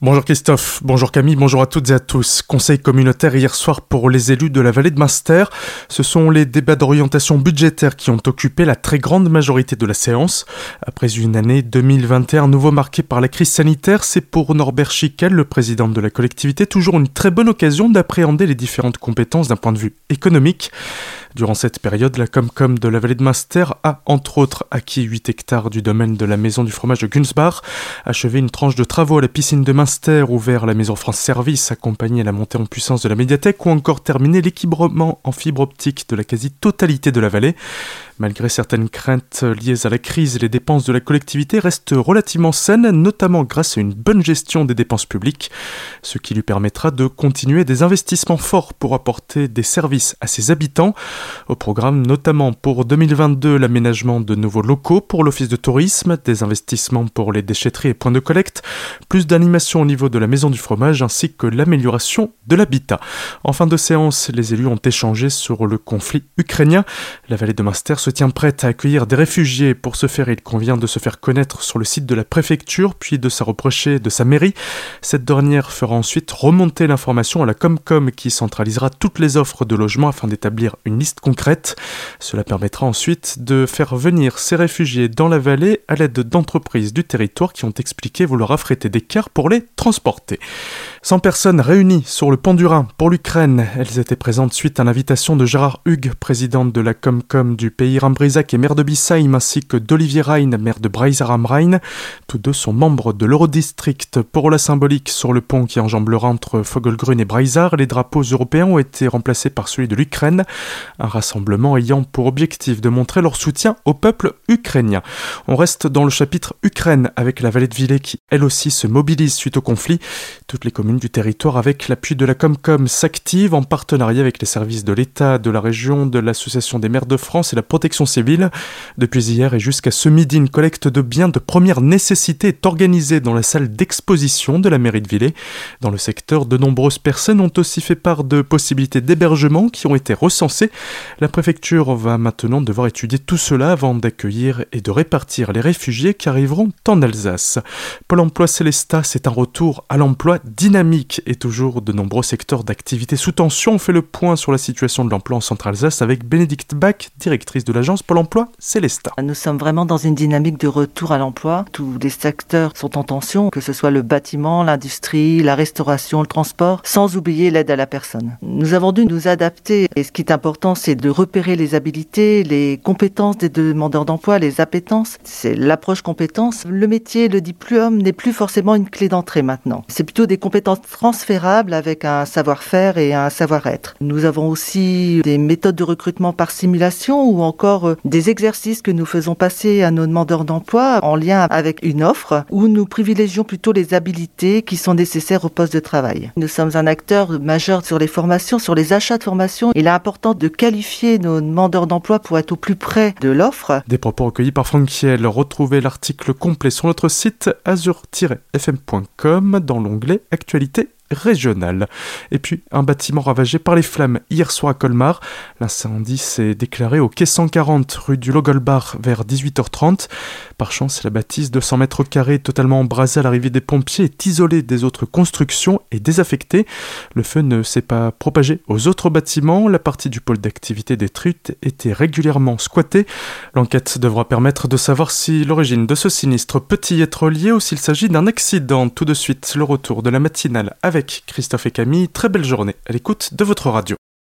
Bonjour Christophe, bonjour Camille, bonjour à toutes et à tous. Conseil communautaire hier soir pour les élus de la vallée de Munster. Ce sont les débats d'orientation budgétaire qui ont occupé la très grande majorité de la séance. Après une année 2021 nouveau marquée par la crise sanitaire, c'est pour Norbert Schickel, le président de la collectivité, toujours une très bonne occasion d'appréhender les différentes compétences d'un point de vue économique. Durant cette période, la Comcom de la vallée de Munster a, entre autres, acquis 8 hectares du domaine de la maison du fromage de Gunsbach, achevé une tranche de travaux à la piscine de Ouvert la maison France Service, accompagné la montée en puissance de la médiathèque ou encore terminé l'équilibrement en fibre optique de la quasi-totalité de la vallée. Malgré certaines craintes liées à la crise, les dépenses de la collectivité restent relativement saines, notamment grâce à une bonne gestion des dépenses publiques, ce qui lui permettra de continuer des investissements forts pour apporter des services à ses habitants. Au programme notamment pour 2022 l'aménagement de nouveaux locaux pour l'office de tourisme, des investissements pour les déchetteries et points de collecte, plus d'animation au niveau de la maison du fromage ainsi que l'amélioration de l'habitat. En fin de séance, les élus ont échangé sur le conflit ukrainien. La vallée de Munster se tient prête à accueillir des réfugiés. Pour ce faire, il convient de se faire connaître sur le site de la préfecture, puis de reprocher de sa mairie. Cette dernière fera ensuite remonter l'information à la Comcom qui centralisera toutes les offres de logement afin d'établir une liste concrète. Cela permettra ensuite de faire venir ces réfugiés dans la vallée à l'aide d'entreprises du territoire qui ont expliqué vouloir affréter des cars pour les transporter. 100 personnes réunies sur le pont du Rhin pour l'Ukraine. Elles étaient présentes suite à l'invitation de Gérard Hugues, présidente de la Comcom du pays Rambrisac et maire de Bissheim, ainsi que d'Olivier Rhein, maire de Breiser am Rhein. Tous deux sont membres de l'Eurodistrict. Pour la symbolique, sur le pont qui enjambe le Rhin entre Fogelgrün et Breiser, les drapeaux européens ont été remplacés par celui de l'Ukraine. Un rassemblement ayant pour objectif de montrer leur soutien au peuple ukrainien. On reste dans le chapitre Ukraine avec la vallée de Villers qui, elle aussi, se mobilise suite au conflit. Toutes les du territoire avec l'appui de la Comcom s'active en partenariat avec les services de l'État, de la région, de l'Association des maires de France et la protection civile. Depuis hier et jusqu'à ce midi, une collecte de biens de première nécessité est organisée dans la salle d'exposition de la mairie de Villers. Dans le secteur, de nombreuses personnes ont aussi fait part de possibilités d'hébergement qui ont été recensées. La préfecture va maintenant devoir étudier tout cela avant d'accueillir et de répartir les réfugiés qui arriveront en Alsace. Pôle emploi Célestat, c'est un retour à l'emploi dynamique et toujours de nombreux secteurs d'activité sous tension. On fait le point sur la situation de l'emploi en Centre-Alsace avec Bénédicte Bach, directrice de l'agence Pôle emploi Célestat. Nous sommes vraiment dans une dynamique de retour à l'emploi. Tous les secteurs sont en tension, que ce soit le bâtiment, l'industrie, la restauration, le transport, sans oublier l'aide à la personne. Nous avons dû nous adapter et ce qui est important, c'est de repérer les habilités, les compétences des demandeurs d'emploi, les appétences. C'est l'approche compétence. Le métier, le diplôme n'est plus forcément une clé d'entrée maintenant. C'est plutôt des compétences transférable avec un savoir-faire et un savoir-être. Nous avons aussi des méthodes de recrutement par simulation ou encore euh, des exercices que nous faisons passer à nos demandeurs d'emploi en lien avec une offre où nous privilégions plutôt les habilités qui sont nécessaires au poste de travail. Nous sommes un acteur majeur sur les formations, sur les achats de formation. Il est important de qualifier nos demandeurs d'emploi pour être au plus près de l'offre. Des propos recueillis par Franck Kiel. Retrouvez l'article complet sur notre site azur-fm.com dans l'onglet Actualité régionale. Et puis, un bâtiment ravagé par les flammes hier soir à Colmar. L'incendie s'est déclaré au quai 140 rue du Logolbar vers 18h30. Par chance, la bâtisse de 100 mètres carrés totalement embrasée à l'arrivée des pompiers est isolée des autres constructions et désaffectée. Le feu ne s'est pas propagé aux autres bâtiments. La partie du pôle d'activité détruite était régulièrement squattée. L'enquête devra permettre de savoir si l'origine de ce sinistre peut y être liée ou s'il s'agit d'un accident. Tout de suite, le retour de la matinale Christophe et Camille. Très belle journée à l'écoute de votre radio.